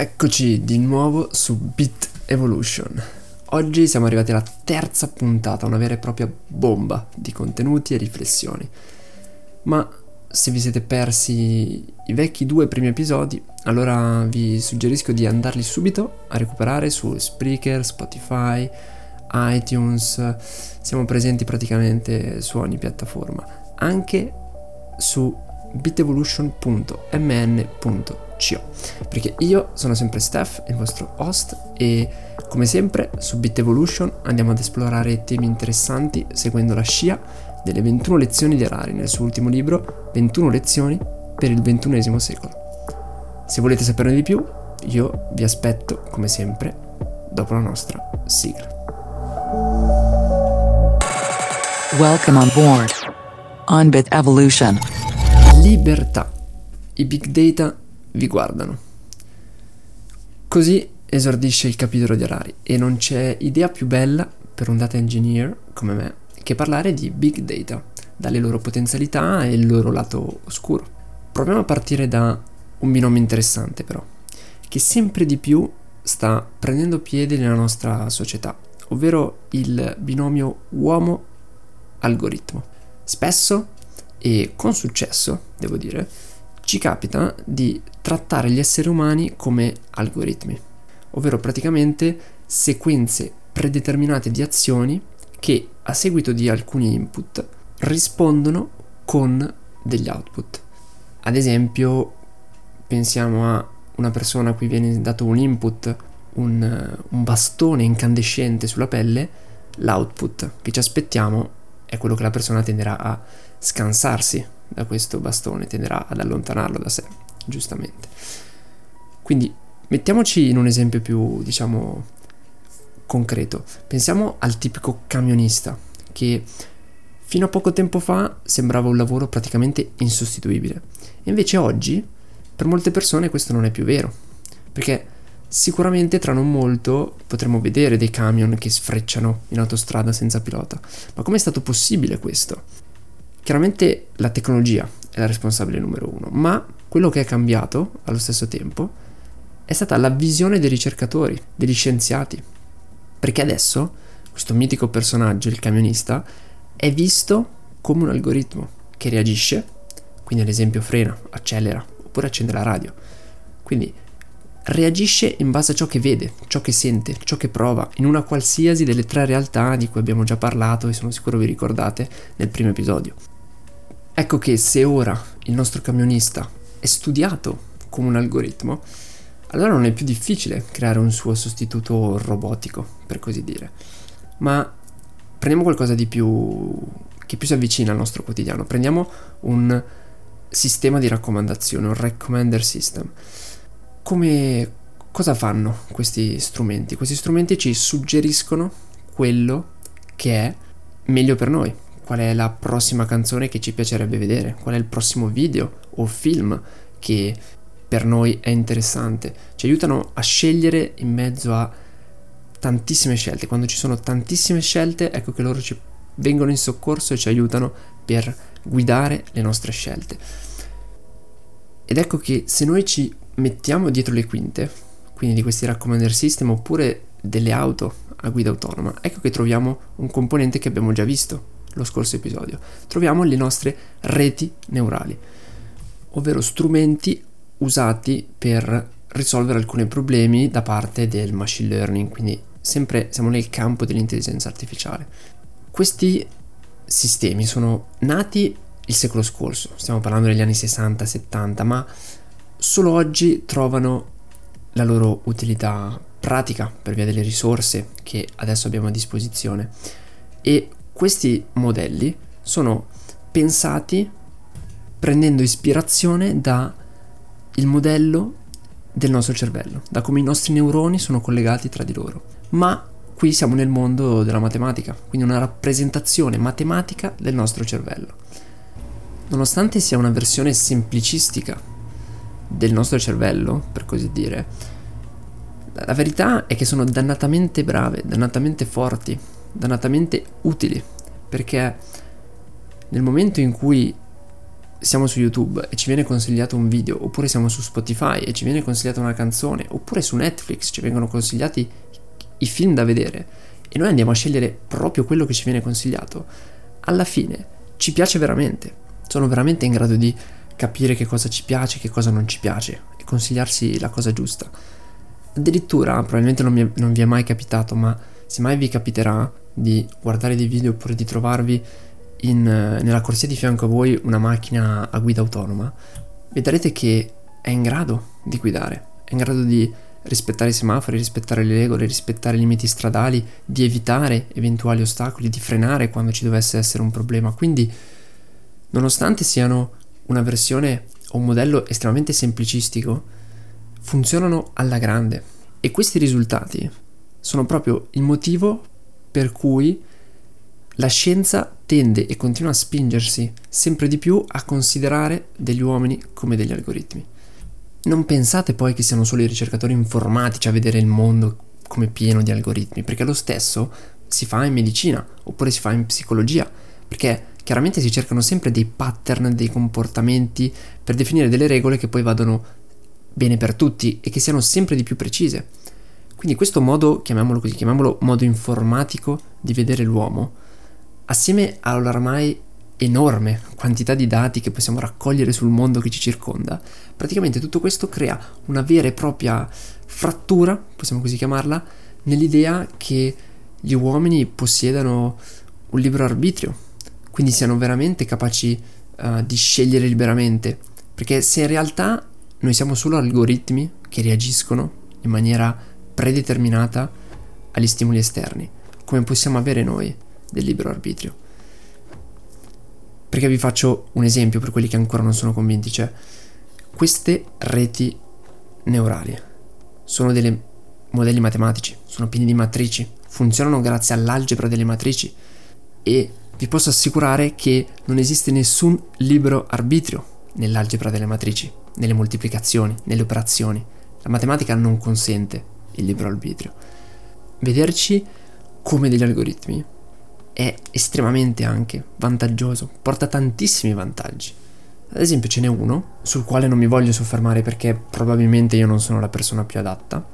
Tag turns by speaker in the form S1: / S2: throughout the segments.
S1: Eccoci di nuovo su Bit Evolution. Oggi siamo arrivati alla terza puntata, una vera e propria bomba di contenuti e riflessioni. Ma se vi siete persi i vecchi due primi episodi, allora vi suggerisco di andarli subito a recuperare su Spreaker, Spotify, iTunes. Siamo presenti praticamente su ogni piattaforma, anche su bitevolution.mn.com co. Perché io sono sempre Steph, il vostro host, e come sempre su Bit Evolution andiamo ad esplorare temi interessanti seguendo la scia delle 21 lezioni di Harari nel suo ultimo libro 21 lezioni per il XXI secolo. Se volete saperne di più, io vi aspetto come sempre dopo la nostra sigla.
S2: Welcome on board on Bit Evolution.
S1: Libertà. I big data vi guardano. Così esordisce il capitolo di Harari e non c'è idea più bella per un data engineer come me che parlare di big data, dalle loro potenzialità e il loro lato oscuro. Proviamo a partire da un binomio interessante però, che sempre di più sta prendendo piede nella nostra società, ovvero il binomio uomo-algoritmo. Spesso e con successo, devo dire, ci capita di trattare gli esseri umani come algoritmi, ovvero praticamente sequenze predeterminate di azioni che a seguito di alcuni input rispondono con degli output. Ad esempio, pensiamo a una persona a cui viene dato un input, un, un bastone incandescente sulla pelle, l'output che ci aspettiamo è quello che la persona tenderà a scansarsi da questo bastone, tenderà ad allontanarlo da sé, giustamente. Quindi mettiamoci in un esempio più, diciamo, concreto. Pensiamo al tipico camionista che fino a poco tempo fa sembrava un lavoro praticamente insostituibile. E invece oggi, per molte persone questo non è più vero, perché Sicuramente tra non molto potremo vedere dei camion che sfrecciano in autostrada senza pilota. Ma com'è stato possibile questo? Chiaramente la tecnologia è la responsabile numero uno, ma quello che è cambiato allo stesso tempo è stata la visione dei ricercatori, degli scienziati. Perché adesso questo mitico personaggio, il camionista, è visto come un algoritmo che reagisce, quindi ad esempio frena, accelera oppure accende la radio. Quindi reagisce in base a ciò che vede, ciò che sente, ciò che prova, in una qualsiasi delle tre realtà di cui abbiamo già parlato e sono sicuro vi ricordate nel primo episodio. Ecco che se ora il nostro camionista è studiato come un algoritmo, allora non è più difficile creare un suo sostituto robotico, per così dire. Ma prendiamo qualcosa di più che più si avvicina al nostro quotidiano. Prendiamo un sistema di raccomandazione, un recommender system. Come cosa fanno questi strumenti? Questi strumenti ci suggeriscono quello che è meglio per noi, qual è la prossima canzone che ci piacerebbe vedere, qual è il prossimo video o film che per noi è interessante. Ci aiutano a scegliere in mezzo a tantissime scelte. Quando ci sono tantissime scelte, ecco che loro ci vengono in soccorso e ci aiutano per guidare le nostre scelte. Ed ecco che se noi ci mettiamo dietro le quinte, quindi di questi recommender system oppure delle auto a guida autonoma, ecco che troviamo un componente che abbiamo già visto, lo scorso episodio, troviamo le nostre reti neurali, ovvero strumenti usati per risolvere alcuni problemi da parte del machine learning, quindi sempre siamo nel campo dell'intelligenza artificiale. Questi sistemi sono nati il secolo scorso, stiamo parlando degli anni 60-70, ma solo oggi trovano la loro utilità pratica per via delle risorse che adesso abbiamo a disposizione e questi modelli sono pensati prendendo ispirazione dal modello del nostro cervello, da come i nostri neuroni sono collegati tra di loro. Ma qui siamo nel mondo della matematica, quindi una rappresentazione matematica del nostro cervello. Nonostante sia una versione semplicistica del nostro cervello, per così dire, la verità è che sono dannatamente brave, dannatamente forti, dannatamente utili, perché nel momento in cui siamo su YouTube e ci viene consigliato un video, oppure siamo su Spotify e ci viene consigliata una canzone, oppure su Netflix ci vengono consigliati i film da vedere e noi andiamo a scegliere proprio quello che ci viene consigliato, alla fine ci piace veramente. Sono veramente in grado di capire che cosa ci piace, che cosa non ci piace e consigliarsi la cosa giusta. Addirittura, probabilmente non, è, non vi è mai capitato, ma se mai vi capiterà di guardare dei video oppure di trovarvi in, nella corsia di fianco a voi una macchina a guida autonoma, vedrete che è in grado di guidare, è in grado di rispettare i semafori, rispettare le regole, rispettare i limiti stradali, di evitare eventuali ostacoli, di frenare quando ci dovesse essere un problema. Quindi, nonostante siano una versione o un modello estremamente semplicistico, funzionano alla grande. E questi risultati sono proprio il motivo per cui la scienza tende e continua a spingersi sempre di più a considerare degli uomini come degli algoritmi. Non pensate poi che siano solo i ricercatori informatici a vedere il mondo come pieno di algoritmi, perché lo stesso si fa in medicina oppure si fa in psicologia, perché chiaramente si cercano sempre dei pattern, dei comportamenti per definire delle regole che poi vadano bene per tutti e che siano sempre di più precise. Quindi questo modo, chiamiamolo così, chiamiamolo modo informatico di vedere l'uomo, assieme all'ormai enorme quantità di dati che possiamo raccogliere sul mondo che ci circonda, praticamente tutto questo crea una vera e propria frattura, possiamo così chiamarla, nell'idea che gli uomini possiedano un libero arbitrio, quindi siano veramente capaci uh, di scegliere liberamente, perché se in realtà noi siamo solo algoritmi che reagiscono in maniera predeterminata agli stimoli esterni, come possiamo avere noi del libero arbitrio. Perché vi faccio un esempio per quelli che ancora non sono convinti, cioè queste reti neurali sono dei modelli matematici, sono pieni di matrici, funzionano grazie all'algebra delle matrici e vi posso assicurare che non esiste nessun libero arbitrio nell'algebra delle matrici, nelle moltiplicazioni, nelle operazioni. La matematica non consente il libero arbitrio. Vederci come degli algoritmi è estremamente anche vantaggioso, porta tantissimi vantaggi. Ad esempio ce n'è uno sul quale non mi voglio soffermare perché probabilmente io non sono la persona più adatta,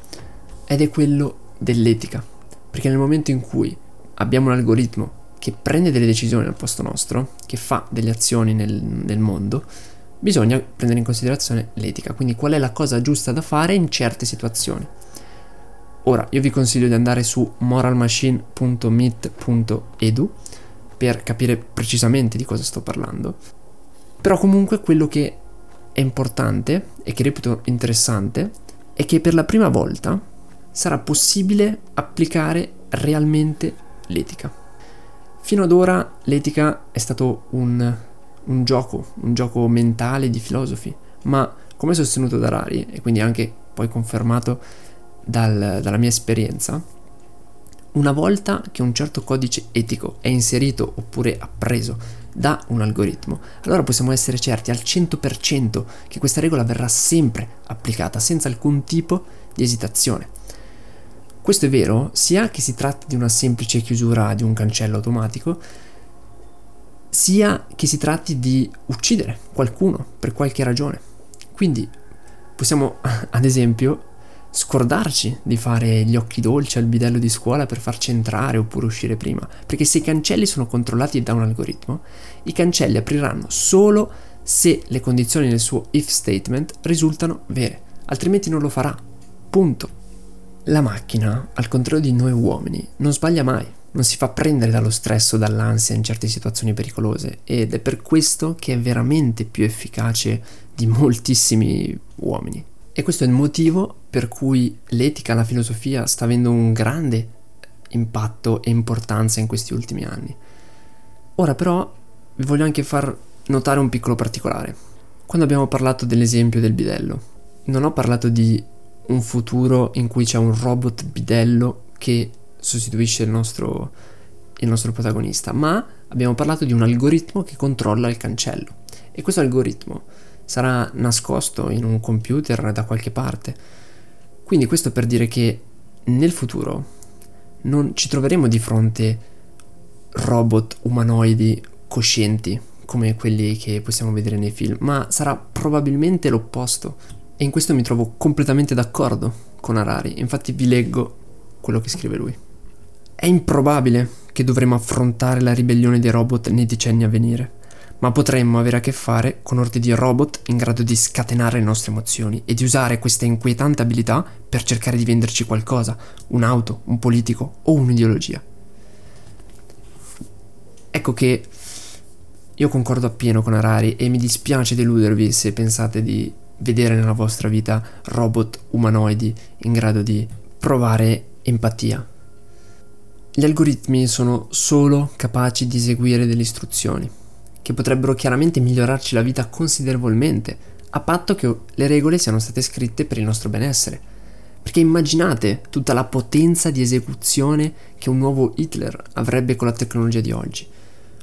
S1: ed è quello dell'etica. Perché nel momento in cui abbiamo un algoritmo che prende delle decisioni al posto nostro, che fa delle azioni nel, nel mondo, bisogna prendere in considerazione l'etica, quindi qual è la cosa giusta da fare in certe situazioni. Ora, io vi consiglio di andare su moralmachine.meet.edu per capire precisamente di cosa sto parlando. Però comunque quello che è importante e che reputo interessante è che per la prima volta sarà possibile applicare realmente l'etica. Fino ad ora l'etica è stato un, un gioco, un gioco mentale di filosofi, ma come sostenuto da Rari e quindi anche poi confermato dal, dalla mia esperienza, una volta che un certo codice etico è inserito oppure appreso da un algoritmo, allora possiamo essere certi al 100% che questa regola verrà sempre applicata senza alcun tipo di esitazione. Questo è vero sia che si tratti di una semplice chiusura di un cancello automatico, sia che si tratti di uccidere qualcuno per qualche ragione. Quindi possiamo, ad esempio, scordarci di fare gli occhi dolci al bidello di scuola per farci entrare oppure uscire prima, perché se i cancelli sono controllati da un algoritmo, i cancelli apriranno solo se le condizioni del suo if statement risultano vere, altrimenti non lo farà. Punto. La macchina, al contrario di noi uomini, non sbaglia mai, non si fa prendere dallo stress o dall'ansia in certe situazioni pericolose ed è per questo che è veramente più efficace di moltissimi uomini. E questo è il motivo per cui l'etica, la filosofia sta avendo un grande impatto e importanza in questi ultimi anni. Ora però vi voglio anche far notare un piccolo particolare. Quando abbiamo parlato dell'esempio del bidello, non ho parlato di un futuro in cui c'è un robot bidello che sostituisce il nostro, il nostro protagonista, ma abbiamo parlato di un algoritmo che controlla il cancello. E questo algoritmo sarà nascosto in un computer da qualche parte. Quindi questo per dire che nel futuro non ci troveremo di fronte robot umanoidi coscienti come quelli che possiamo vedere nei film, ma sarà probabilmente l'opposto. E in questo mi trovo completamente d'accordo con Harari, infatti vi leggo quello che scrive lui. È improbabile che dovremo affrontare la ribellione dei robot nei decenni a venire, ma potremmo avere a che fare con ordi di robot in grado di scatenare le nostre emozioni e di usare questa inquietante abilità per cercare di venderci qualcosa, un'auto, un politico o un'ideologia. Ecco che io concordo appieno con Harari e mi dispiace deludervi se pensate di vedere nella vostra vita robot umanoidi in grado di provare empatia. Gli algoritmi sono solo capaci di eseguire delle istruzioni, che potrebbero chiaramente migliorarci la vita considerevolmente, a patto che le regole siano state scritte per il nostro benessere. Perché immaginate tutta la potenza di esecuzione che un nuovo Hitler avrebbe con la tecnologia di oggi.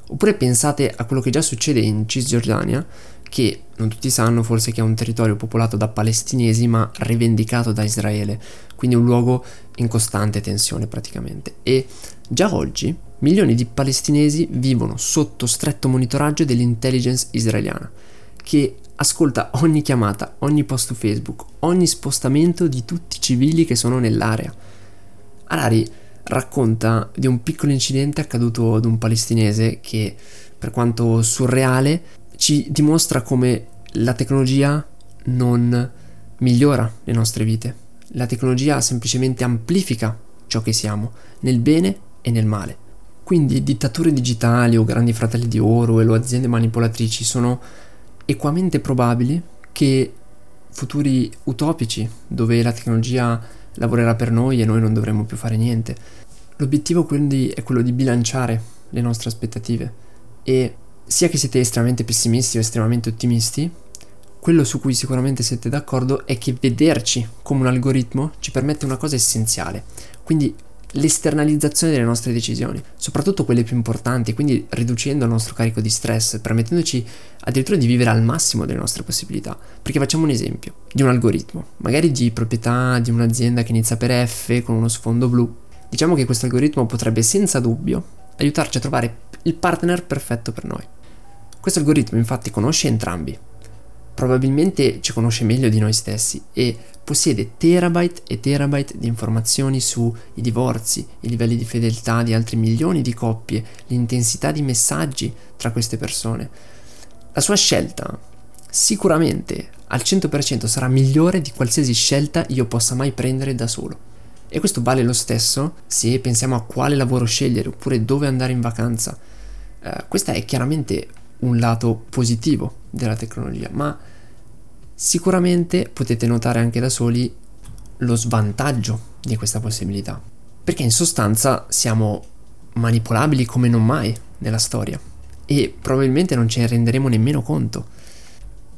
S1: Oppure pensate a quello che già succede in Cisgiordania, che non tutti sanno forse che è un territorio popolato da palestinesi ma rivendicato da Israele, quindi un luogo in costante tensione praticamente. E già oggi milioni di palestinesi vivono sotto stretto monitoraggio dell'intelligence israeliana, che ascolta ogni chiamata, ogni post su Facebook, ogni spostamento di tutti i civili che sono nell'area. Harari racconta di un piccolo incidente accaduto ad un palestinese che, per quanto surreale, ci dimostra come la tecnologia non migliora le nostre vite. La tecnologia semplicemente amplifica ciò che siamo, nel bene e nel male. Quindi dittature digitali o grandi fratelli di oro o aziende manipolatrici sono equamente probabili che futuri utopici dove la tecnologia lavorerà per noi e noi non dovremo più fare niente. L'obiettivo quindi è quello di bilanciare le nostre aspettative e sia che siete estremamente pessimisti o estremamente ottimisti, quello su cui sicuramente siete d'accordo è che vederci come un algoritmo ci permette una cosa essenziale, quindi l'esternalizzazione delle nostre decisioni, soprattutto quelle più importanti, quindi riducendo il nostro carico di stress, permettendoci addirittura di vivere al massimo delle nostre possibilità. Perché facciamo un esempio di un algoritmo, magari di proprietà di un'azienda che inizia per F con uno sfondo blu. Diciamo che questo algoritmo potrebbe senza dubbio aiutarci a trovare il partner perfetto per noi. Questo algoritmo infatti conosce entrambi, probabilmente ci conosce meglio di noi stessi e possiede terabyte e terabyte di informazioni sui divorzi, i livelli di fedeltà di altri milioni di coppie, l'intensità di messaggi tra queste persone. La sua scelta sicuramente al 100% sarà migliore di qualsiasi scelta io possa mai prendere da solo. E questo vale lo stesso se pensiamo a quale lavoro scegliere oppure dove andare in vacanza. Uh, questa è chiaramente un lato positivo della tecnologia, ma sicuramente potete notare anche da soli lo svantaggio di questa possibilità, perché in sostanza siamo manipolabili come non mai nella storia e probabilmente non ce ne renderemo nemmeno conto.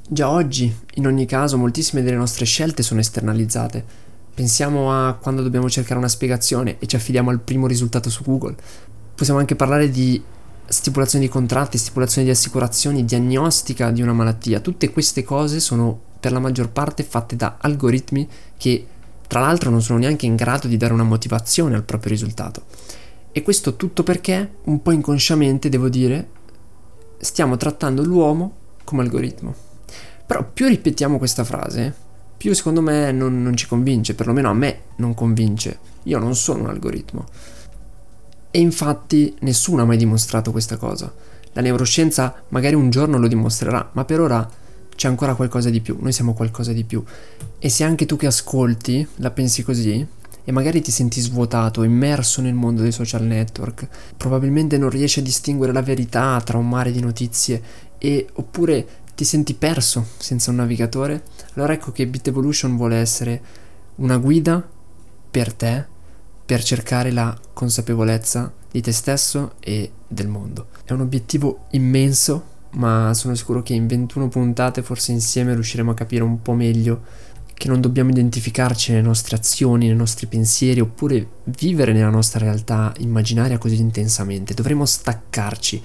S1: Già oggi, in ogni caso, moltissime delle nostre scelte sono esternalizzate. Pensiamo a quando dobbiamo cercare una spiegazione e ci affidiamo al primo risultato su Google. Possiamo anche parlare di stipulazione di contratti, stipulazione di assicurazioni, diagnostica di una malattia, tutte queste cose sono per la maggior parte fatte da algoritmi che tra l'altro non sono neanche in grado di dare una motivazione al proprio risultato. E questo tutto perché, un po' inconsciamente devo dire, stiamo trattando l'uomo come algoritmo. Però più ripetiamo questa frase, più secondo me non, non ci convince, perlomeno a me non convince. Io non sono un algoritmo. E infatti nessuno ha mai dimostrato questa cosa. La neuroscienza magari un giorno lo dimostrerà, ma per ora c'è ancora qualcosa di più, noi siamo qualcosa di più. E se anche tu che ascolti la pensi così, e magari ti senti svuotato, immerso nel mondo dei social network, probabilmente non riesci a distinguere la verità tra un mare di notizie e oppure ti senti perso senza un navigatore, allora ecco che Bit Evolution vuole essere una guida per te per cercare la consapevolezza di te stesso e del mondo. È un obiettivo immenso, ma sono sicuro che in 21 puntate forse insieme riusciremo a capire un po' meglio che non dobbiamo identificarci nelle nostre azioni, nei nostri pensieri, oppure vivere nella nostra realtà immaginaria così intensamente. Dovremo staccarci,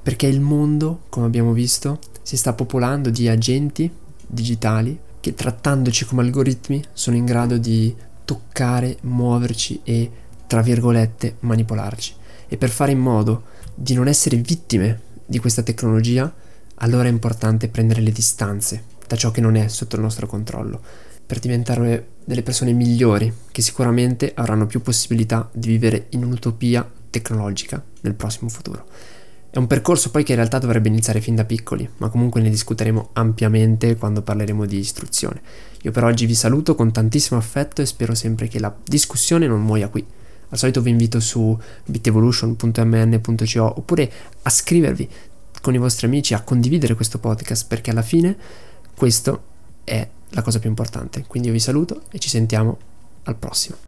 S1: perché il mondo, come abbiamo visto, si sta popolando di agenti digitali che trattandoci come algoritmi sono in grado di toccare, muoverci e, tra virgolette, manipolarci. E per fare in modo di non essere vittime di questa tecnologia, allora è importante prendere le distanze da ciò che non è sotto il nostro controllo, per diventare delle persone migliori che sicuramente avranno più possibilità di vivere in un'utopia tecnologica nel prossimo futuro. È un percorso poi che in realtà dovrebbe iniziare fin da piccoli, ma comunque ne discuteremo ampiamente quando parleremo di istruzione. Io per oggi vi saluto con tantissimo affetto e spero sempre che la discussione non muoia qui. Al solito vi invito su bitevolution.mn.co oppure a scrivervi con i vostri amici, a condividere questo podcast perché alla fine questo è la cosa più importante. Quindi io vi saluto e ci sentiamo al prossimo.